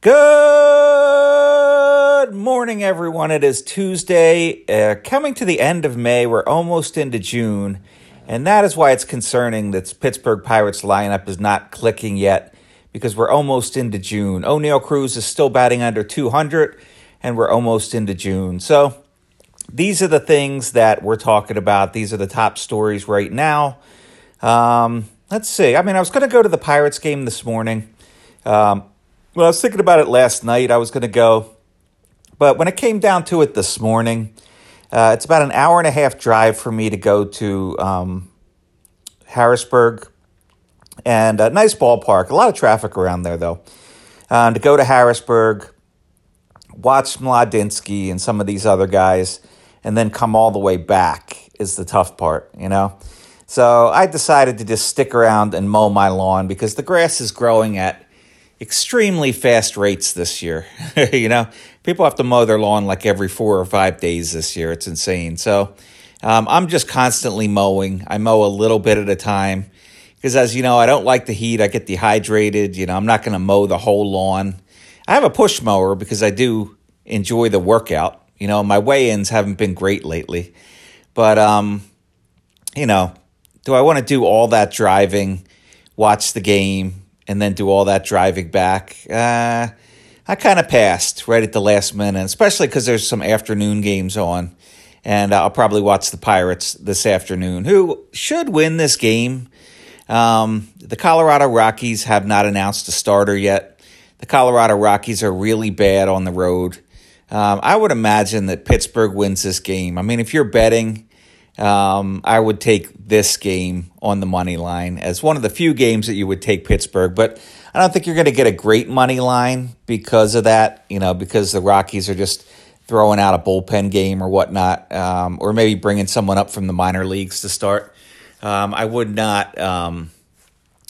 Good morning, everyone. It is Tuesday, uh, coming to the end of May. We're almost into June, and that is why it's concerning that Pittsburgh Pirates lineup is not clicking yet because we're almost into June. Oneil Cruz is still batting under 200, and we're almost into June. So these are the things that we're talking about. These are the top stories right now. Um, let's see. I mean, I was going to go to the Pirates game this morning. Um, well, I was thinking about it last night. I was going to go, but when it came down to it this morning, uh, it's about an hour and a half drive for me to go to um, Harrisburg, and a nice ballpark. A lot of traffic around there, though. Uh, to go to Harrisburg, watch Mlodzinski and some of these other guys, and then come all the way back is the tough part, you know. So I decided to just stick around and mow my lawn because the grass is growing at extremely fast rates this year. you know, people have to mow their lawn like every four or five days this year. It's insane. So um, I'm just constantly mowing. I mow a little bit at a time because, as you know, I don't like the heat. I get dehydrated. You know, I'm not going to mow the whole lawn. I have a push mower because I do enjoy the workout. You know, my weigh ins haven't been great lately. But, um, you know, do I want to do all that driving, watch the game, and then do all that driving back. Uh, I kind of passed right at the last minute, especially because there's some afternoon games on. And I'll probably watch the Pirates this afternoon, who should win this game. Um, the Colorado Rockies have not announced a starter yet. The Colorado Rockies are really bad on the road. Um, I would imagine that Pittsburgh wins this game. I mean, if you're betting, um, I would take this game on the money line as one of the few games that you would take Pittsburgh, but I don't think you're going to get a great money line because of that. You know, because the Rockies are just throwing out a bullpen game or whatnot, um, or maybe bringing someone up from the minor leagues to start. Um, I would not, um,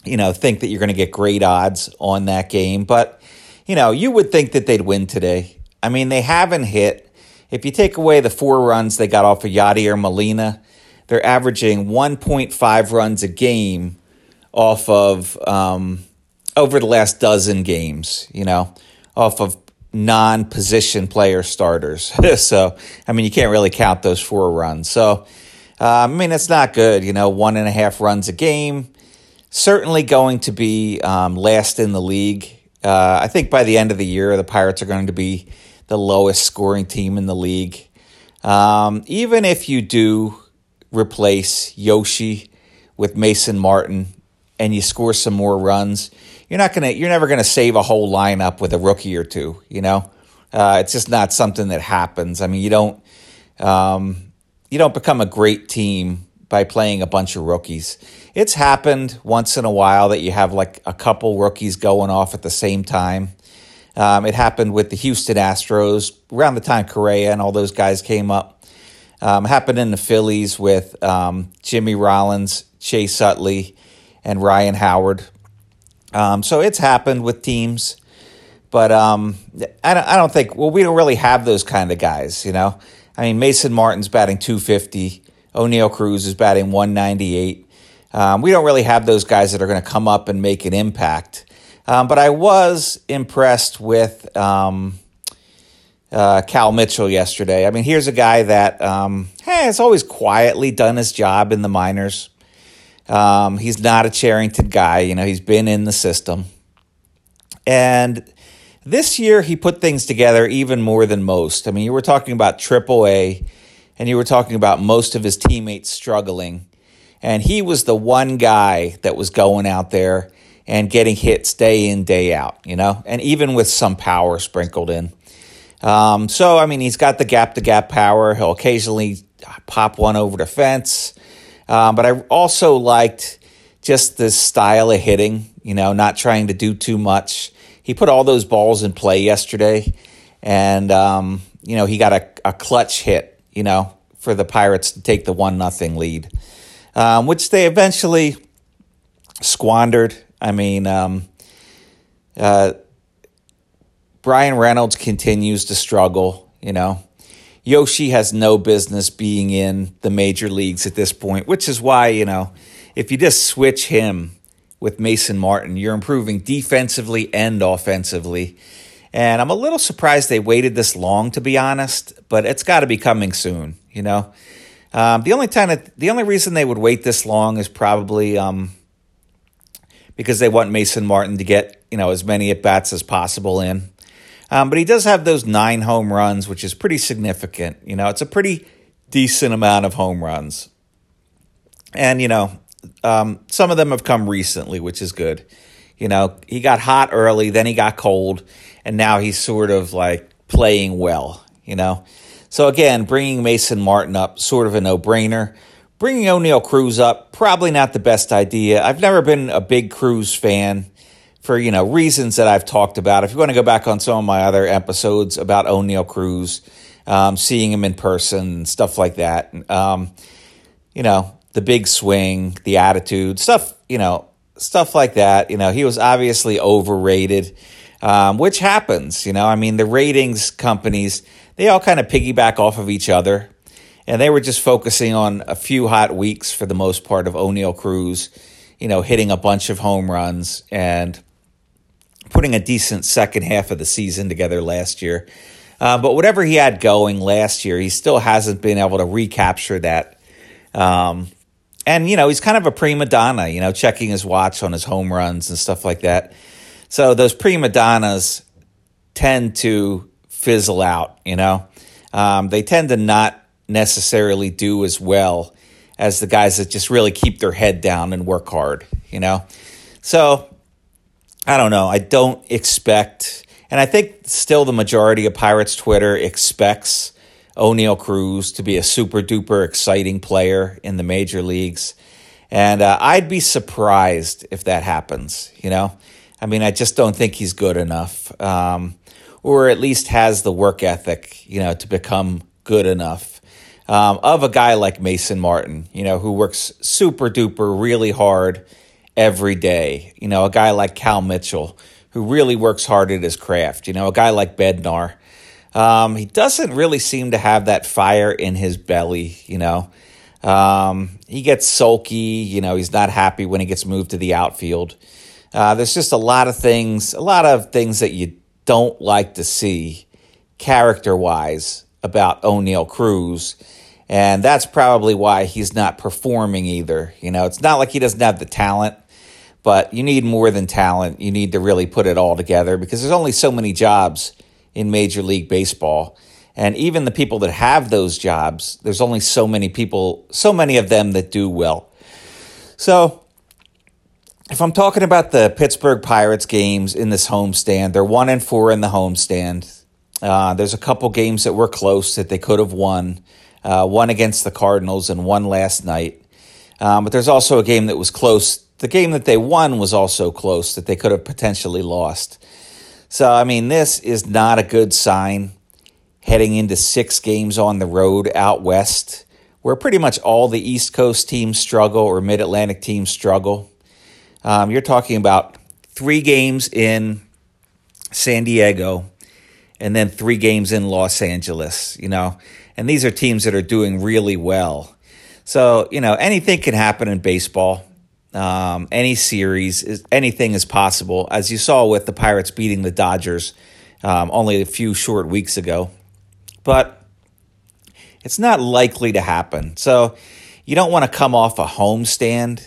you know, think that you're going to get great odds on that game, but you know, you would think that they'd win today. I mean, they haven't hit if you take away the four runs they got off of Yadier Molina, they're averaging 1.5 runs a game off of um, over the last dozen games, you know, off of non position player starters. so, I mean, you can't really count those four runs. So, uh, I mean, it's not good, you know, one and a half runs a game. Certainly going to be um, last in the league. Uh, I think by the end of the year, the Pirates are going to be the lowest scoring team in the league. Um, even if you do replace Yoshi with Mason Martin and you score some more runs, you're not gonna you're never gonna save a whole lineup with a rookie or two. You know, uh, it's just not something that happens. I mean, you don't um, you don't become a great team by playing a bunch of rookies. It's happened once in a while that you have like a couple rookies going off at the same time. Um, it happened with the Houston Astros around the time Correa and all those guys came up. Um, happened in the Phillies with um, Jimmy Rollins, Chase Utley, and Ryan Howard. Um, so it's happened with teams, but um, I don't, I don't think. Well, we don't really have those kind of guys, you know. I mean, Mason Martin's batting 250. Oneil Cruz is batting 198. Um, we don't really have those guys that are going to come up and make an impact. Um, but I was impressed with um, uh, Cal Mitchell yesterday. I mean, here's a guy that um, has always quietly done his job in the minors. Um, he's not a Cherington guy, you know, he's been in the system. And this year, he put things together even more than most. I mean, you were talking about AAA, and you were talking about most of his teammates struggling. And he was the one guy that was going out there and getting hits day in, day out, you know, and even with some power sprinkled in. Um, so, I mean, he's got the gap to gap power. He'll occasionally pop one over the fence. Um, but I also liked just the style of hitting, you know, not trying to do too much. He put all those balls in play yesterday, and, um, you know, he got a, a clutch hit, you know, for the Pirates to take the 1 nothing lead, um, which they eventually squandered. I mean, um, uh, Bryan Reynolds continues to struggle, you know. Yoshi has no business being in the major leagues at this point, which is why, you know, if you just switch him with Mason Martin, you're improving defensively and offensively. And I'm a little surprised they waited this long, to be honest, but it's got to be coming soon, you know? Um, the only time that, the only reason they would wait this long is probably um, because they want Mason Martin to get, you know, as many at bats as possible in. Um, but he does have those nine home runs, which is pretty significant. You know, it's a pretty decent amount of home runs. And, you know, um, some of them have come recently, which is good. You know, he got hot early, then he got cold, and now he's sort of like playing well, you know. So again, bringing Mason Martin up, sort of a no-brainer. Bringing Oneil Cruz up, probably not the best idea. I've never been a big Cruz fan for, you know, reasons that I've talked about. If you want to go back on some of my other episodes about Oneil Cruz, um, seeing him in person, stuff like that. Um, you know, the big swing, the attitude, stuff, you know, stuff like that. You know, he was obviously overrated, um, which happens. You know, I mean, the ratings companies, they all kind of piggyback off of each other. And they were just focusing on a few hot weeks for the most part of Oneil Cruz, you know, hitting a bunch of home runs and putting a decent second half of the season together last year. Uh, but whatever he had going last year, he still hasn't been able to recapture that. Um, and, you know, he's kind of a prima donna, you know, checking his watch on his home runs and stuff like that. So those prima donnas tend to fizzle out, you know. Um, they tend to not necessarily do as well as the guys that just really keep their head down and work hard, you know. So I don't know. I don't expect, and I think still the majority of Pirates Twitter expects Oneil Cruz to be a super duper exciting player in the major leagues. And uh, I'd be surprised if that happens, you know? I mean, I just don't think he's good enough, um, or at least has the work ethic, you know, to become good enough. Um, of a guy like Mason Martin, you know, who works super duper really hard every day. You know, a guy like Cal Mitchell, who really works hard at his craft. You know, a guy like Bednar, um, he doesn't really seem to have that fire in his belly, you know. Um, he gets sulky, you know, he's not happy when he gets moved to the outfield. Uh, there's just a lot of things, a lot of things that you don't like to see character wise about Oneil Cruz. And that's probably why he's not performing either. You know, it's not like he doesn't have the talent, but you need more than talent. You need to really put it all together because there's only so many jobs in Major League Baseball. And even the people that have those jobs, there's only so many people, so many of them that do well. So, if I'm talking about the Pittsburgh Pirates games in this homestand, they're one and four in the homestand. Uh, there's a couple games that were close that they could have won. Uh, one against the Cardinals and one last night. Um, but there's also a game that was close. The game that they won was also close that they could have potentially lost. So, I mean, this is not a good sign heading into six games on the road out west, where pretty much all the East Coast teams struggle or Mid Atlantic teams struggle. Um, you're talking about three games in San Diego and then three games in Los Angeles, you know, and these are teams that are doing really well. So, you know, anything can happen in baseball um, any series, is, anything is possible, as you saw with the Pirates beating the Dodgers um, only a few short weeks ago. But it's not likely to happen. So you don't want to come off a homestand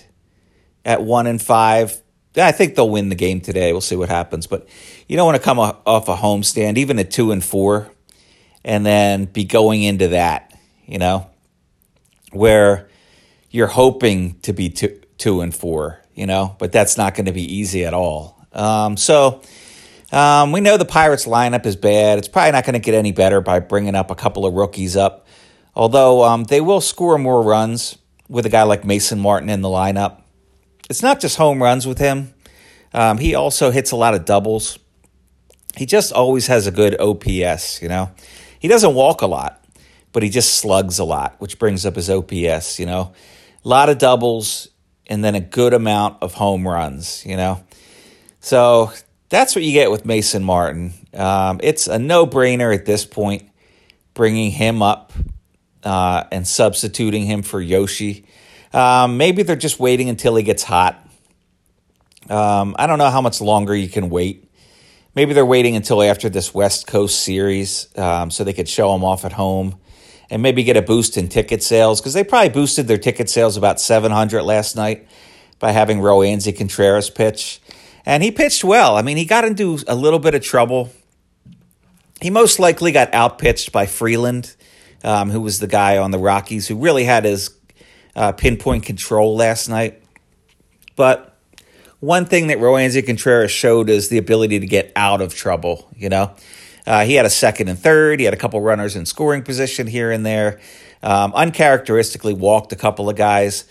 at one and five. I think they'll win the game today. We'll see what happens. But you don't want to come off a homestand, even at two and four, and then be going into that, you know, where you're hoping to be two, two and four, you know, but that's not going to be easy at all. Um, so um, we know the Pirates lineup is bad. It's probably not going to get any better by bringing up a couple of rookies up, although um, they will score more runs with a guy like Mason Martin in the lineup. It's not just home runs with him. Um, he also hits a lot of doubles. He just always has a good OPS, you know. He doesn't walk a lot, but he just slugs a lot, which brings up his OPS, you know. A lot of doubles, and then a good amount of home runs, you know? So that's what you get with Mason Martin. Um, it's a no brainer at this point, bringing him up uh, and substituting him for Yoshi. Um, maybe they're just waiting until he gets hot. Um, I don't know how much longer you can wait, maybe they're waiting until after this West Coast series um, so they could show him off at home and maybe get a boost in ticket sales because they probably boosted their ticket sales about 700 last night by having Roansy Contreras pitch. And he pitched well. I mean, he got into a little bit of trouble. He most likely got outpitched by Freeland, um, who was the guy on the Rockies who really had his uh, pinpoint control last night. But one thing that Roansy Contreras showed is the ability to get out of trouble, you know? Uh, he had a second and third. He had a couple runners in scoring position here and there. Um, uncharacteristically walked a couple of guys.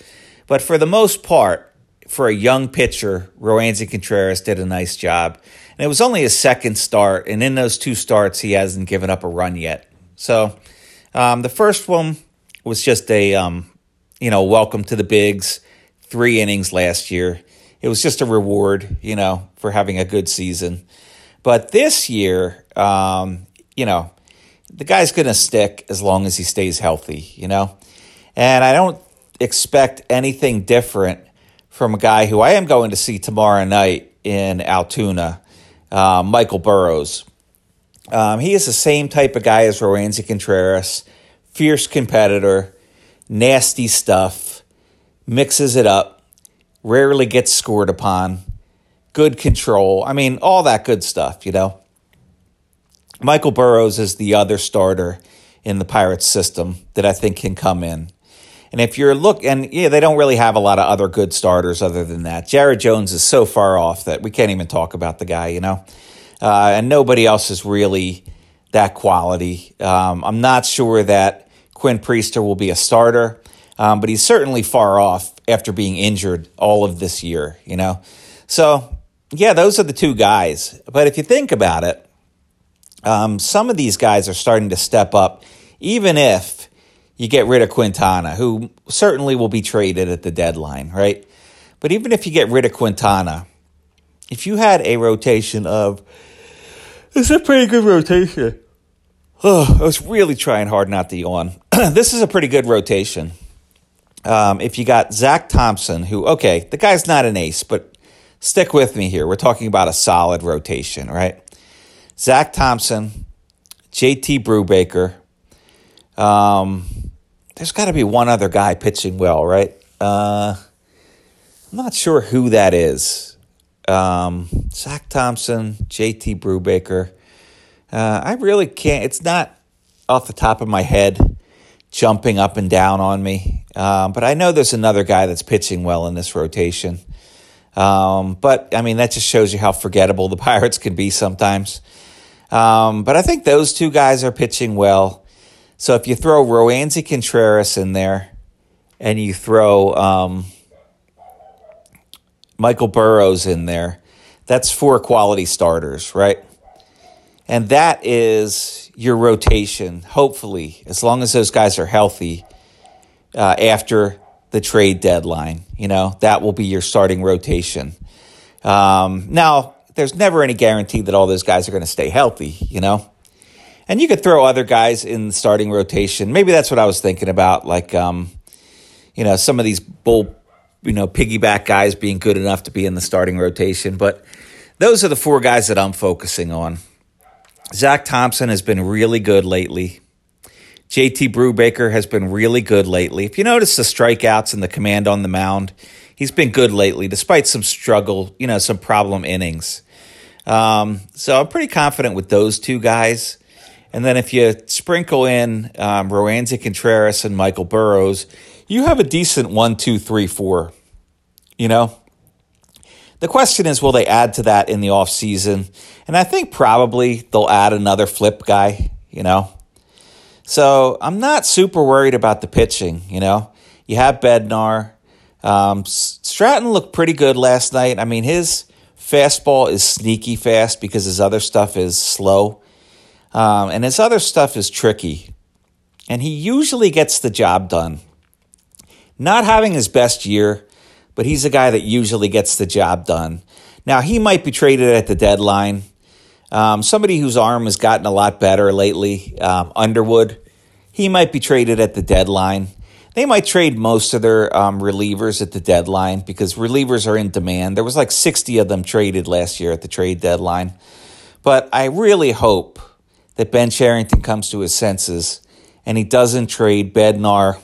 But for the most part, for a young pitcher, Roansy Contreras did a nice job. And it was only his second start. And in those two starts, he hasn't given up a run yet. So um, the first one was just a, um, you know, welcome to the bigs, three innings last year. It was just a reward, you know, for having a good season. But this year, um, you know, the guy's going to stick as long as he stays healthy, you know? And I don't expect anything different from a guy who I am going to see tomorrow night in Altoona, uh, Michael Burrows. Um, he is the same type of guy as Roansy Contreras, fierce competitor, nasty stuff, mixes it up, rarely gets scored upon good control. I mean, all that good stuff, you know. Michael Burrows is the other starter in the Pirates system that I think can come in. And if you're look and yeah, they don't really have a lot of other good starters other than that. Jared Jones is so far off that we can't even talk about the guy, you know. Uh, and nobody else is really that quality. Um, I'm not sure that Quinn Priester will be a starter, um, but he's certainly far off after being injured all of this year, you know. So yeah, those are the two guys. But if you think about it, um, some of these guys are starting to step up, even if you get rid of Quintana, who certainly will be traded at the deadline, right? But even if you get rid of Quintana, if you had a rotation of, it's a pretty good rotation. Oh, I was really trying hard not to yawn. this is a pretty good rotation. Um, if you got Zach Thompson, who, okay, the guy's not an ace, but stick with me here. We're talking about a solid rotation, right? Zach Thompson, JT Brubaker. Um, there's got to be one other guy pitching well, right? Uh, I'm not sure who that is. Um, Zach Thompson, JT Brubaker. Uh, I really can't. It's not off the top of my head jumping up and down on me. Um, but I know there's another guy that's pitching well in this rotation. Um, but I mean, that just shows you how forgettable the Pirates can be sometimes. Um, but I think those two guys are pitching well. So if you throw Roansy Contreras in there and you throw um, Michael Burrows in there, that's four quality starters, right? And that is your rotation, hopefully, as long as those guys are healthy uh, after the trade deadline. You know, that will be your starting rotation. Um, now, there's never any guarantee that all those guys are going to stay healthy, you know? And you could throw other guys in the starting rotation. Maybe that's what I was thinking about, like, um, you know, some of these bull, you know, piggyback guys being good enough to be in the starting rotation. But those are the four guys that I'm focusing on. Zach Thompson has been really good lately. JT Brubaker has been really good lately. If you notice the strikeouts and the command on the mound, he's been good lately, despite some struggle, you know, some problem innings. Um, so I'm pretty confident with those two guys. And then if you sprinkle in um, Contreras and Michael Burrows, you have a decent one, two, three, four. You know? The question is, will they add to that in the offseason? And I think probably they'll add another flip guy, you know? So I'm not super worried about the pitching. You know, you have Bednar. Um, Stratton looked pretty good last night. I mean, his fastball is sneaky fast because his other stuff is slow, um, and his other stuff is tricky. And he usually gets the job done. Not having his best year, but he's a guy that usually gets the job done. Now, he might be traded at the deadline. Um, somebody whose arm has gotten a lot better lately, um, Underwood, he might be traded at the deadline. They might trade most of their um, relievers at the deadline because relievers are in demand. There was like 60 of them traded last year at the trade deadline. But I really hope that Ben Cherington comes to his senses and he doesn't trade Bednar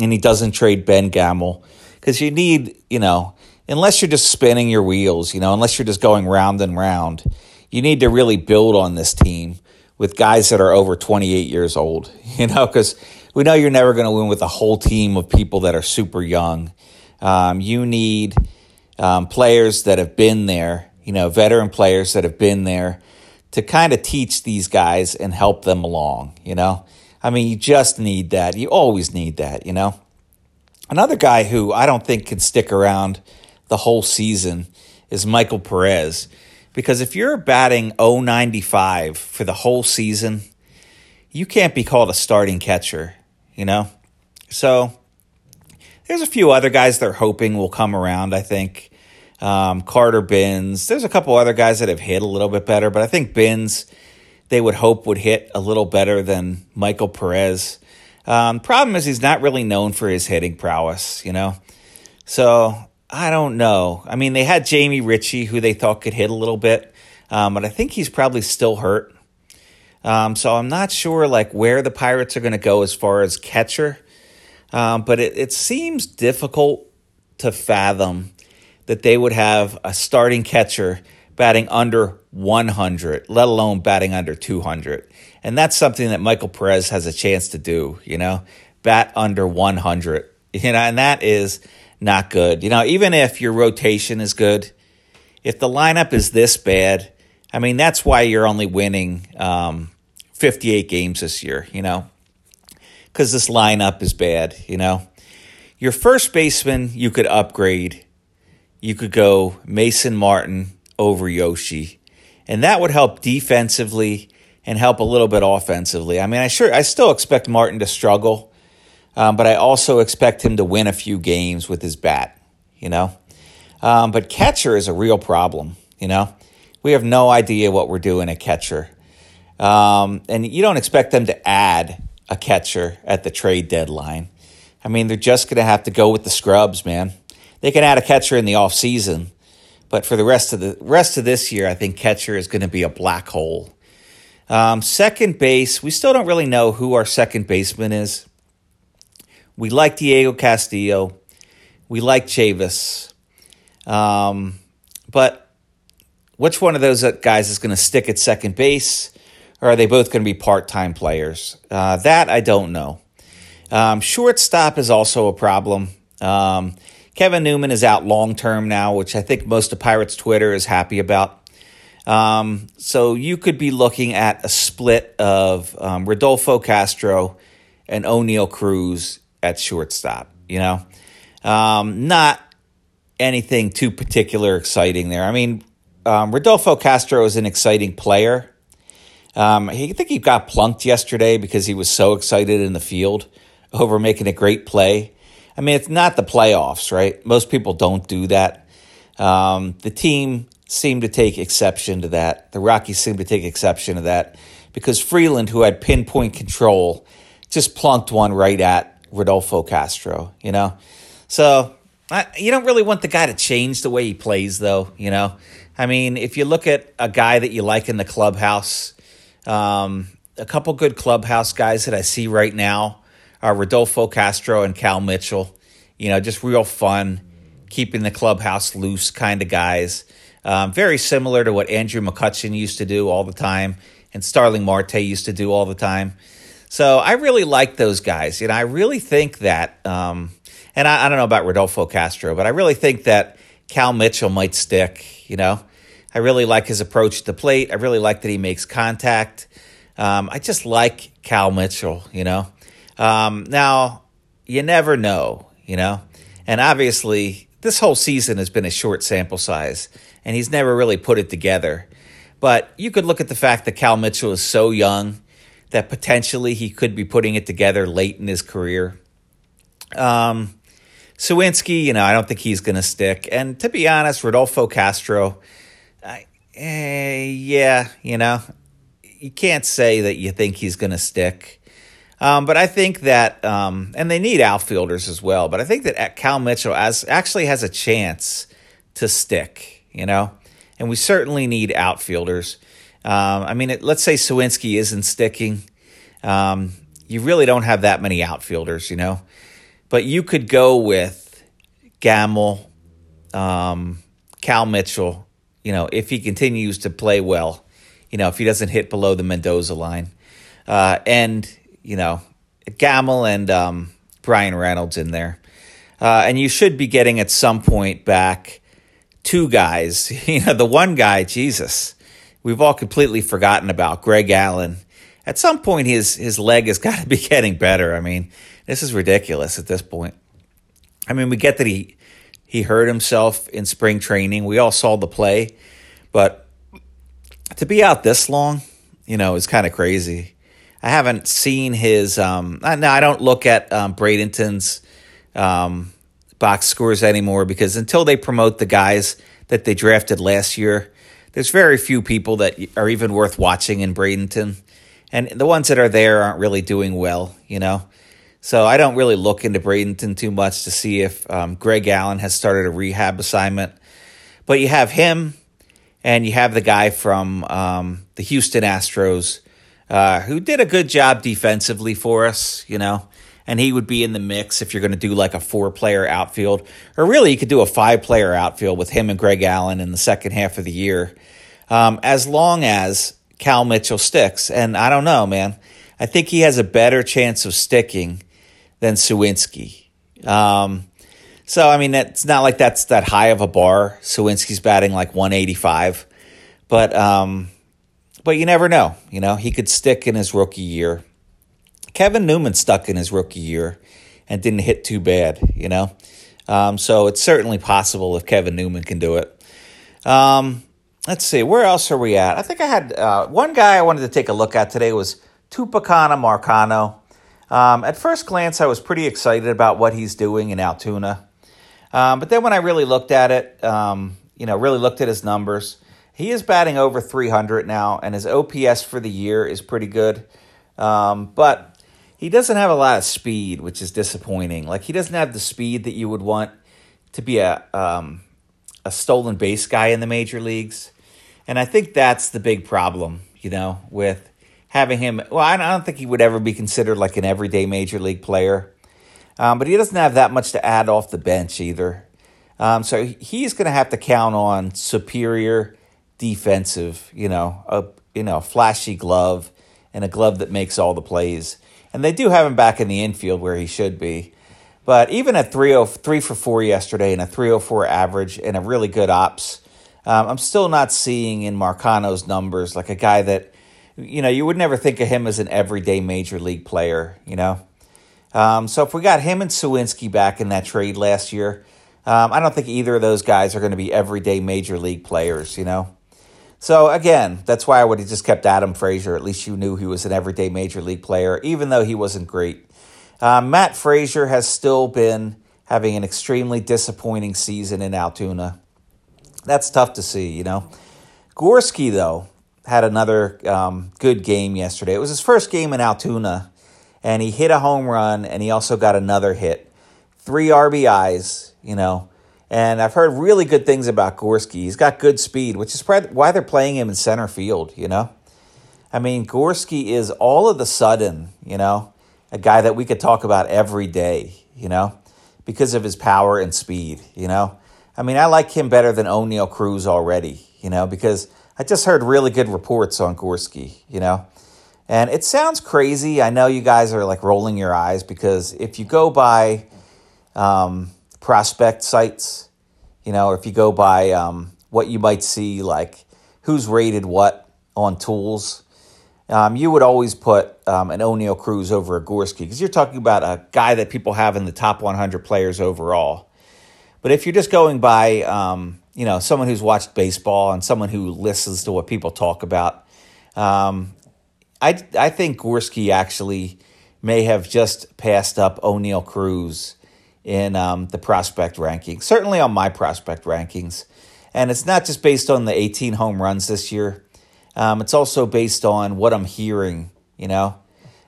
and he doesn't trade Ben Gamel because you need, you know, unless you're just spinning your wheels, you know, unless you're just going round and round, you need to really build on this team with guys that are over 28 years old, you know, because we know you're never going to win with a whole team of people that are super young. Um, you need um, players that have been there, you know, veteran players that have been there to kind of teach these guys and help them along, you know. I mean, you just need that. You always need that, you know. Another guy who I don't think can stick around the whole season is Michael Perez. Because if you're batting 095 for the whole season, you can't be called a starting catcher, you know? So there's a few other guys they're hoping will come around, I think. Um, Carter Bins. There's a couple other guys that have hit a little bit better, but I think Bins they would hope would hit a little better than Michael Perez. Um, problem is he's not really known for his hitting prowess, you know. So I don't know. I mean, they had Jamie Ritchie, who they thought could hit a little bit, um, but I think he's probably still hurt. Um, so I'm not sure like where the Pirates are going to go as far as catcher. Um, but it, it seems difficult to fathom that they would have a starting catcher batting under 100, let alone batting under 200. And that's something that Michael Perez has a chance to do, you know, bat under 100. You know, and that is not good. You know, even if your rotation is good, if the lineup is this bad, I mean, that's why you're only winning um, 58 games this year, you know, because this lineup is bad, you know. Your first baseman, you could upgrade. You could go Mason Martin over Yoshi, and that would help defensively and help a little bit offensively. I mean, I sure I still expect Martin to struggle um, but I also expect him to win a few games with his bat, you know. Um, but catcher is a real problem, you know. We have no idea what we're doing at catcher. Um, and you don't expect them to add a catcher at the trade deadline. I mean, they're just going to have to go with the scrubs, man. They can add a catcher in the offseason, but for the rest of the rest of this year, I think catcher is going to be a black hole. Um, second base, we still don't really know who our second baseman is. We like Diego Castillo. We like Chavis. Um, but which one of those guys is going to stick at second base? Or are they both going to be part time players? Uh, that I don't know. Um, shortstop is also a problem. Um, Kevin Newman is out long term now, which I think most of Pirates Twitter is happy about. Um, so you could be looking at a split of um, Rodolfo Castro and Oneil Cruz at shortstop. You know, um, not anything too particular exciting there. I mean, um, Rodolfo Castro is an exciting player. Um, I think he got plunked yesterday because he was so excited in the field over making a great play. I mean, it's not the playoffs, right? Most people don't do that. Um, the team seemed to take exception to that. The Rockies seemed to take exception to that because Freeland, who had pinpoint control, just plunked one right at Rodolfo Castro, you know? So I, you don't really want the guy to change the way he plays, though, you know? I mean, if you look at a guy that you like in the clubhouse, um, a couple good clubhouse guys that I see right now are Rodolfo Castro and Cal Mitchell. You know, just real fun, keeping the clubhouse loose kind of guys. Um, very similar to what Andrew McCutchen used to do all the time and Starling Marte used to do all the time. So I really like those guys. You know, I really think that, um, and I, I, don't know about Rodolfo Castro, but I really think that Cal Mitchell might stick. You know, I really like his approach to the plate. I really like that he makes contact. Um, I just like Cal Mitchell. You know, um, now you never know. You know, and obviously this whole season has been a short sample size, and he's never really put it together. But you could look at the fact that Cal Mitchell is so young that potentially he could be putting it together late in his career. Um, Suwinski, you know, I don't think he's going to stick. And to be honest, Rodolfo Castro, eh, yeah, you know, you can't say that you think he's going to stick. Um, but I think that, um, and they need outfielders as well. But I think that Cal Mitchell as actually has a chance to stick. You know, and we certainly need outfielders. Um, I mean, it, let's say Suwinski isn't sticking. Um, you really don't have that many outfielders, you know. But you could go with Gamel, um, Cal Mitchell, you know, if he continues to play well, you know, if he doesn't hit below the Mendoza line. Uh, and, you know, Gamel and um, Bryan Reynolds in there. Uh, and you should be getting at some point back two guys. You know, the one guy, Jesus, we've all completely forgotten about, Greg Allen. At some point, his, his leg has got to be getting better. I mean, this is ridiculous at this point. I mean, we get that he he hurt himself in spring training. We all saw the play, but to be out this long, you know, is kind of crazy. I haven't seen his. Um, now I don't look at um, Bradenton's um, box scores anymore because until they promote the guys that they drafted last year, there's very few people that are even worth watching in Bradenton, and the ones that are there aren't really doing well. You know, so I don't really look into Bradenton too much to see if um, Greg Allen has started a rehab assignment. But you have him, and you have the guy from um, the Houston Astros uh, who did a good job defensively for us, you know. And he would be in the mix if you're going to do like a four player outfield. Or really, you could do a five player outfield with him and Greg Allen in the second half of the year, um, as long as Cal Mitchell sticks. And I don't know, man. I think he has a better chance of sticking than Suwinski. Um, so I mean, it's not like that's that high of a bar. Suwinski's batting like 185, but um, but you never know. You know, he could stick in his rookie year. Kevin Newman stuck in his rookie year and didn't hit too bad. You know, um, so it's certainly possible if Kevin Newman can do it. Um, let's see, where else are we at? I think I had uh, one guy I wanted to take a look at today was Tucupita Marcano. Um, at first glance, I was pretty excited about what he's doing in Altoona. Um, but then when I really looked at it, um, you know, really looked at his numbers, he is batting over 300 now, and his OPS for the year is pretty good. Um, but he doesn't have a lot of speed, which is disappointing. Like, he doesn't have the speed that you would want to be a, um, a stolen base guy in the major leagues. And I think that's the big problem, you know, with having him. Well, I don't think he would ever be considered like an everyday major league player, um, but he doesn't have that much to add off the bench either. Um, so he's going to have to count on superior defensive, you know, a you know flashy glove and a glove that makes all the plays. And they do have him back in the infield where he should be. But even at 3 3 for 4 yesterday and a 304 average and a really good ops, um, I'm still not seeing in Marcano's numbers like a guy that you know, you would never think of him as an everyday major league player, you know. Um, so if we got him and Suwinski back in that trade last year, um, I don't think either of those guys are going to be everyday major league players, you know. So again, that's why I would have just kept Adam Frazier. At least you knew he was an everyday major league player, even though he wasn't great. Uh, Matt Fraizer has still been having an extremely disappointing season in Altoona. That's tough to see, you know. Gorski, though, had another um, good game yesterday. It was his first game in Altoona, and he hit a home run, and he also got another hit. Three RBIs, you know. And I've heard really good things about Gorski. He's got good speed, which is why they're playing him in center field, you know. I mean, Gorski is all of the sudden, you know, a guy that we could talk about every day, you know, because of his power and speed, you know. I mean, I like him better than Oneil Cruz already, you know, because – I just heard really good reports on Gorski, you know. And it sounds crazy. I know you guys are like rolling your eyes because if you go by um, prospect sites, you know, or if you go by um, what you might see, like who's rated what on tools, um, you would always put um, an Oneil Cruz over a Gorski because you're talking about a guy that people have in the top 100 players overall. But if you're just going by um, you know, someone who's watched baseball and someone who listens to what people talk about. Um, I, I think Gorski actually may have just passed up Oneil Cruz in um, the prospect rankings, certainly on my prospect rankings. And it's not just based on the 18 home runs this year. Um, it's also based on what I'm hearing, you know,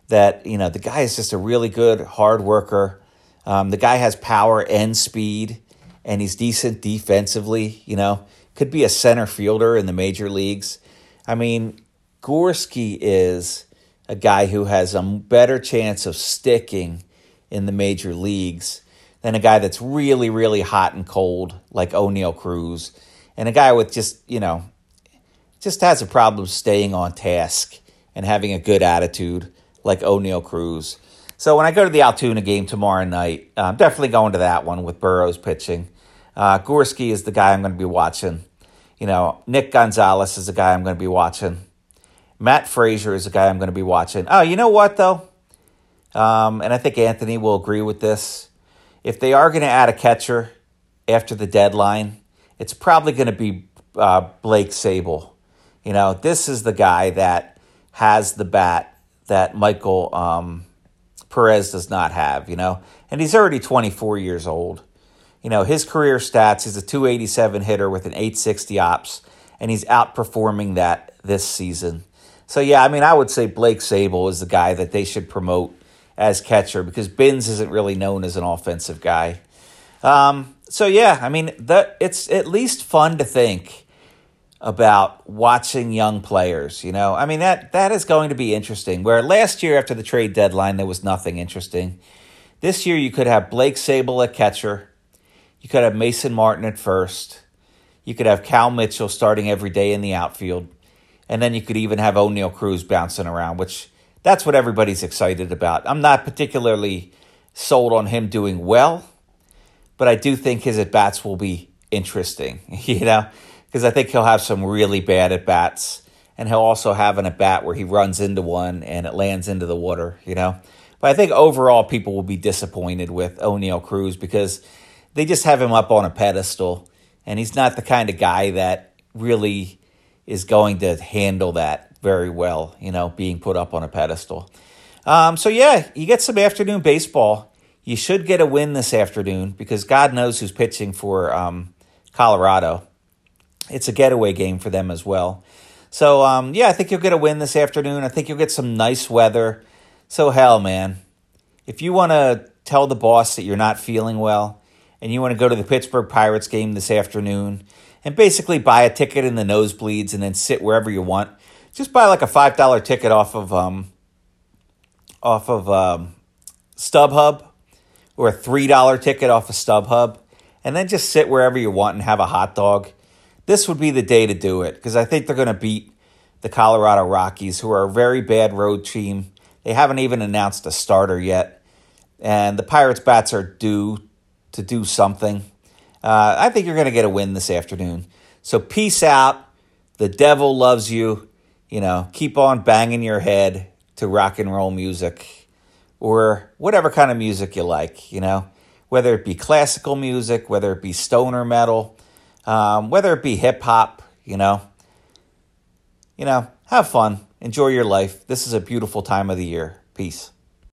that, you know, the guy is just a really good hard worker. Um, the guy has power and speed and he's decent defensively, you know, could be a center fielder in the major leagues. I mean, Gorski is a guy who has a better chance of sticking in the major leagues than a guy that's really, really hot and cold like Oneil Cruz, and a guy with just, you know, just has a problem staying on task and having a good attitude like Oneil Cruz. So when I go to the Altoona game tomorrow night, I'm definitely going to that one with Burrows pitching. Uh, Gorski is the guy I'm going to be watching. You know, Nick Gonzalez is the guy I'm going to be watching. Matt Fraizer is a guy I'm going to be watching. Oh, you know what, though? Um, and I think Anthony will agree with this. If they are going to add a catcher after the deadline, it's probably going to be uh, Blake Sabol. You know, this is the guy that has the bat that Michael um, Perez does not have, you know, and he's already 24 years old. You know, his career stats, he's a 287 hitter with an 860 ops, and he's outperforming that this season. So yeah, I mean, I would say Blake Sabol is the guy that they should promote as catcher because Bins isn't really known as an offensive guy. Um, so yeah, I mean, that it's at least fun to think about watching young players. You know, I mean that that is going to be interesting. Where last year after the trade deadline there was nothing interesting. This year you could have Blake Sabol at catcher, you could have Mason Martin at first, you could have Cal Mitchell starting every day in the outfield and then you could even have Oneil Cruz bouncing around, which that's what everybody's excited about. I'm not particularly sold on him doing well, but I do think his at bats will be interesting, you know, because I think he'll have some really bad at bats, and he'll also have an at bat where he runs into one and it lands into the water, you know. But I think overall people will be disappointed with Oneil Cruz because they just have him up on a pedestal, and he's not the kind of guy that really is going to handle that very well, you know, being put up on a pedestal. Um, so, yeah, you get some afternoon baseball. You should get a win this afternoon because God knows who's pitching for um, Colorado. It's a getaway game for them as well. So, um, yeah, I think you'll get a win this afternoon. I think you'll get some nice weather. So, hell, man, if you want to tell the boss that you're not feeling well and you want to go to the Pittsburgh Pirates game this afternoon, and basically buy a ticket in the nosebleeds and then sit wherever you want. Just buy like a five dollar ticket off of um, off of um, StubHub or a three dollar ticket off of StubHub, and then just sit wherever you want and have a hot dog. This would be the day to do it because I think they're going to beat the Colorado Rockies, who are a very bad road team. They haven't even announced a starter yet, and the Pirates bats are due to do something. Uh, I think you're going to get a win this afternoon. So peace out. The devil loves you. You know, keep on banging your head to rock and roll music or whatever kind of music you like, you know, whether it be classical music, whether it be stoner metal, um, whether it be hip hop, you know. You know, have fun, enjoy your life. This is a beautiful time of the year. Peace.